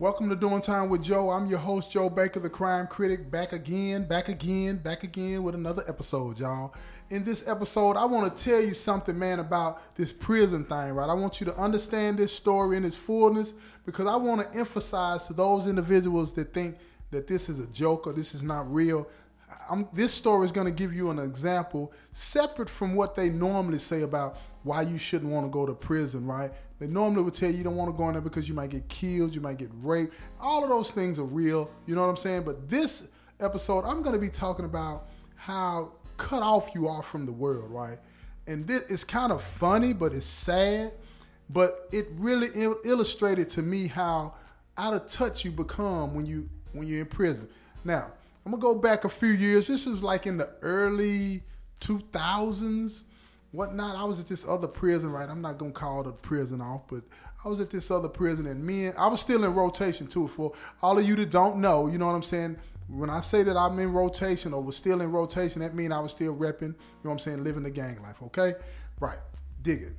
Welcome to Doing Time with Joe. I'm your host, Joe Baker, the crime critic, back again, back again, back again with another episode, y'all. In this episode, I want to tell you something, man, about this prison thing, right? I want you to understand this story in its fullness because I want to emphasize to those individuals that think that this is a joke or this is not real. I'm, this story is going to give you an example separate from what they normally say about why you shouldn't want to go to prison, right? They normally would tell you you don't want to go in there because you might get killed, you might get raped. All of those things are real, you know what I'm saying? But this episode, I'm going to be talking about how cut off you are from the world, right? And this is kind of funny, but it's sad. But it really il- illustrated to me how out of touch you become when you when you're in prison. Now, I'm gonna go back a few years. This is like in the early 2000s, whatnot. I was at this other prison, right? I'm not gonna call the prison off, but I was at this other prison, and me and I was still in rotation too. For all of you that don't know, you know what I'm saying. When I say that I'm in rotation or was still in rotation, that means I was still repping. You know what I'm saying, living the gang life. Okay, right? Dig it.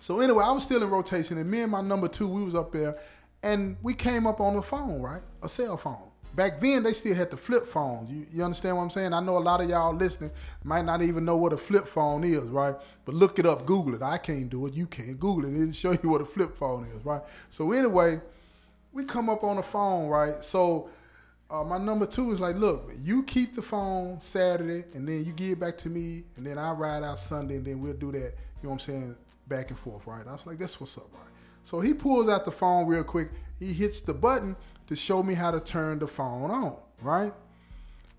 So anyway, I was still in rotation, and me and my number two, we was up there, and we came up on the phone, right? A cell phone. Back then, they still had the flip phones. You, you understand what I'm saying? I know a lot of y'all listening might not even know what a flip phone is, right? But look it up, Google it. I can't do it. You can't Google it. It'll show you what a flip phone is, right? So anyway, we come up on the phone, right? So uh, my number two is like, look, you keep the phone Saturday, and then you give it back to me, and then I ride out Sunday, and then we'll do that. You know what I'm saying? Back and forth, right? I was like, that's what's up, right? So he pulls out the phone real quick. He hits the button to show me how to turn the phone on, right?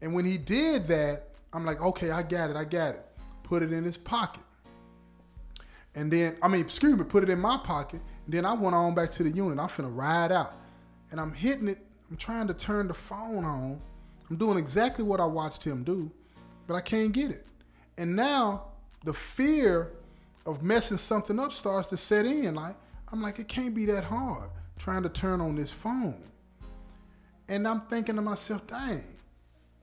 And when he did that, I'm like, okay, I got it, I got it. Put it in his pocket. And then, I mean, excuse me, put it in my pocket. And then I went on back to the unit. I'm finna ride out. And I'm hitting it. I'm trying to turn the phone on. I'm doing exactly what I watched him do, but I can't get it. And now the fear of messing something up starts to set in. Like, I'm like, it can't be that hard trying to turn on this phone. And I'm thinking to myself, dang,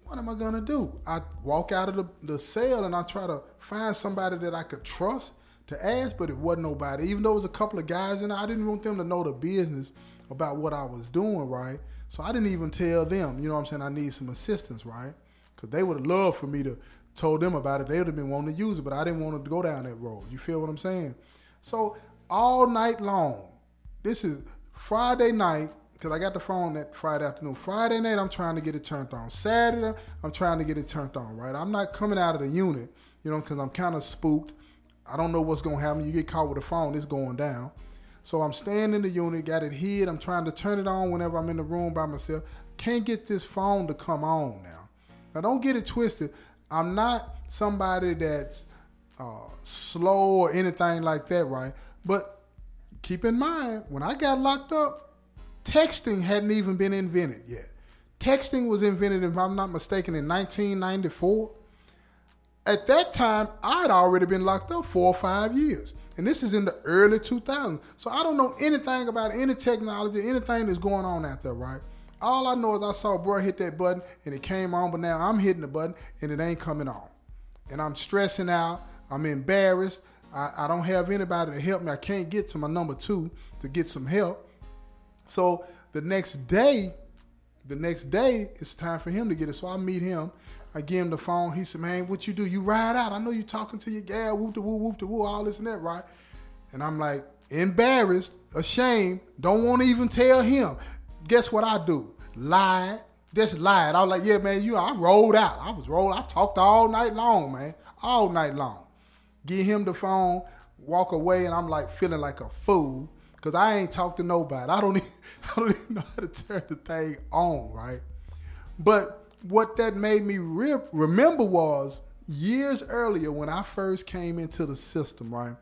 what am I gonna do? I walk out of the, the cell and I try to find somebody that I could trust to ask, but it wasn't nobody. Even though it was a couple of guys in there, I didn't want them to know the business about what I was doing, right? So I didn't even tell them, you know what I'm saying, I need some assistance, right? Because they would have loved for me to told them about it. They would have been wanting to use it, but I didn't want to go down that road. You feel what I'm saying? So all night long, this is Friday night, because I got the phone that Friday afternoon. Friday night, I'm trying to get it turned on. Saturday, I'm trying to get it turned on, right? I'm not coming out of the unit, you know, because I'm kind of spooked. I don't know what's going to happen. You get caught with a phone, it's going down. So I'm staying in the unit, got it hid. I'm trying to turn it on whenever I'm in the room by myself. Can't get this phone to come on now. Now, don't get it twisted. I'm not somebody that's uh, slow or anything like that, right? But keep in mind, when I got locked up, texting hadn't even been invented yet. Texting was invented, if I'm not mistaken, in 1994. At that time, I'd already been locked up four or five years. And this is in the early 2000s. So I don't know anything about any technology, anything that's going on out there, right? All I know is I saw bro hit that button and it came on, but now I'm hitting the button and it ain't coming on. And I'm stressing out. I'm embarrassed. I, I don't have anybody to help me. I can't get to my number two to get some help. So the next day, the next day, it's time for him to get it. So I meet him. I give him the phone. He said, "Man, what you do? You ride out. I know you talking to your gal, whoop the woo, whoop the woo, all this and that, right?" And I'm like, embarrassed, ashamed, don't want to even tell him. Guess what I do? Lied. Just lied. I was like, "Yeah, man, you." I rolled out. I was rolled. I talked all night long, man, all night long. Give him the phone, walk away, and I'm like feeling like a fool because I ain't talked to nobody. I don't, even, I don't even know how to turn the thing on, right? But what that made me re- remember was years earlier when I first came into the system, right?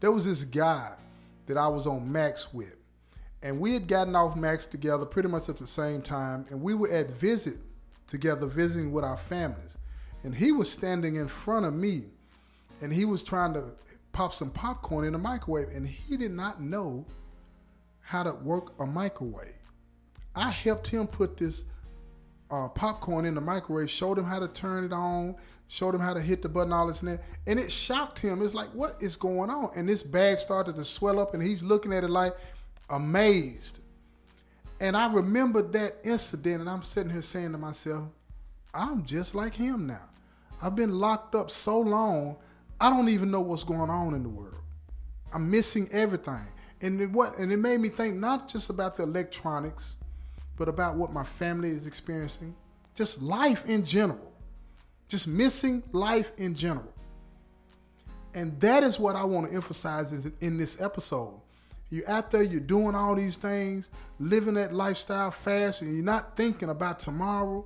There was this guy that I was on Max with. And we had gotten off Max together pretty much at the same time. And we were at visit together, visiting with our families. And he was standing in front of me and he was trying to pop some popcorn in the microwave. And he did not know how to work a microwave. I helped him put this uh, popcorn in the microwave, showed him how to turn it on, showed him how to hit the button, all this and that. And it shocked him. It's like, what is going on? And this bag started to swell up, and he's looking at it like amazed. And I remember that incident, and I'm sitting here saying to myself, I'm just like him now. I've been locked up so long, I don't even know what's going on in the world. I'm missing everything. And it, what and it made me think not just about the electronics, but about what my family is experiencing, just life in general. Just missing life in general. And that is what I want to emphasize in this episode. You're out there, you're doing all these things, living that lifestyle fast, and you're not thinking about tomorrow.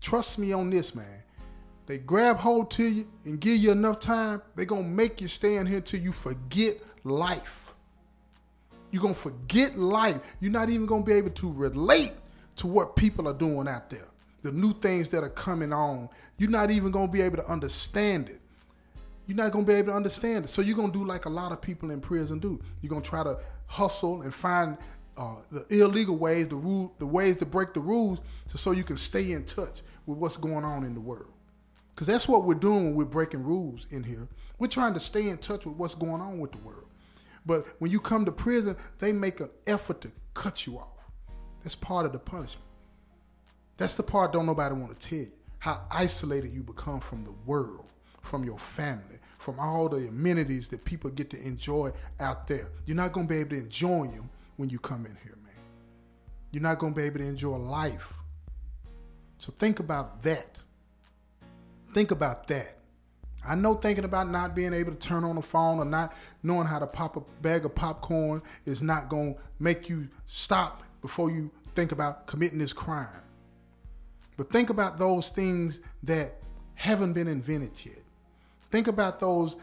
Trust me on this, man. They grab hold to you and give you enough time, they're going to make you stand here till you forget life. You're to forget life. You're not even to be able to relate to what people are doing out there, the new things that are coming on. You're not even to be able to understand it. You're not to be able to understand it. So you're to do like a lot of people in prison do. You're to try to hustle and find uh, the illegal ways, the rule, the ways to break the rules, to, so you can stay in touch with what's going on in the world. Because that's what we're doing when we're breaking rules in here. We're trying to stay in touch with what's going on with the world. But when you come to prison, they make an effort to cut you off. That's part of the punishment. That's the part don't nobody want to tell you. How isolated you become from the world, from your family, from all the amenities that people get to enjoy out there. You're not going to be able to enjoy them when you come in here, man. You're not going to be able to enjoy life. So think about that. Think about that. I know thinking about not being able to turn on the phone or not knowing how to pop a bag of popcorn is not going to make you stop before you think about committing this crime. But think about those things that haven't been invented yet. Think about those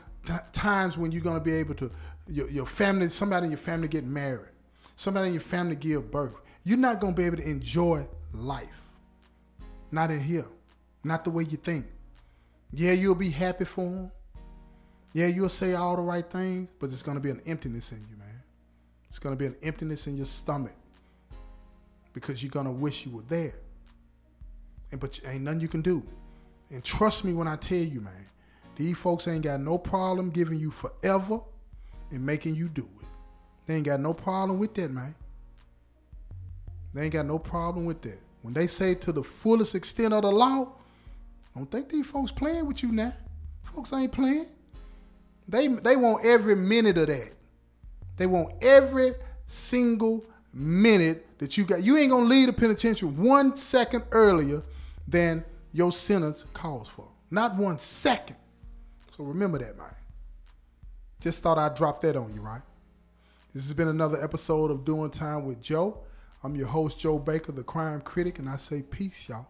times when you're going to be able to, your, your family, somebody in your family get married, somebody in your family give birth. You're not going to be able to enjoy life. Not in here. Not the way you think. Yeah, you'll be happy for them. Yeah, you'll say all the right things, but there's going to be an emptiness in you, man. It's going to be an emptiness in your stomach because you're going to wish you were there. And but ain't nothing you can do. And trust me when I tell you, man, these folks ain't got no problem giving you forever and making you do it. They ain't got no problem with that, man. They ain't got no problem with that. When they say to the fullest extent of the law, don't think these folks playing with you now. Folks ain't playing. They they want every minute of that. They want every single minute that you got. You ain't gonna leave the penitentiary one second earlier than your sentence calls for. Not one second. So remember that, man. Just thought I'd drop that on you, right? This has been another episode of Doing Time with Joe. I'm your host, Joe Baker, the crime critic, and I say peace, y'all.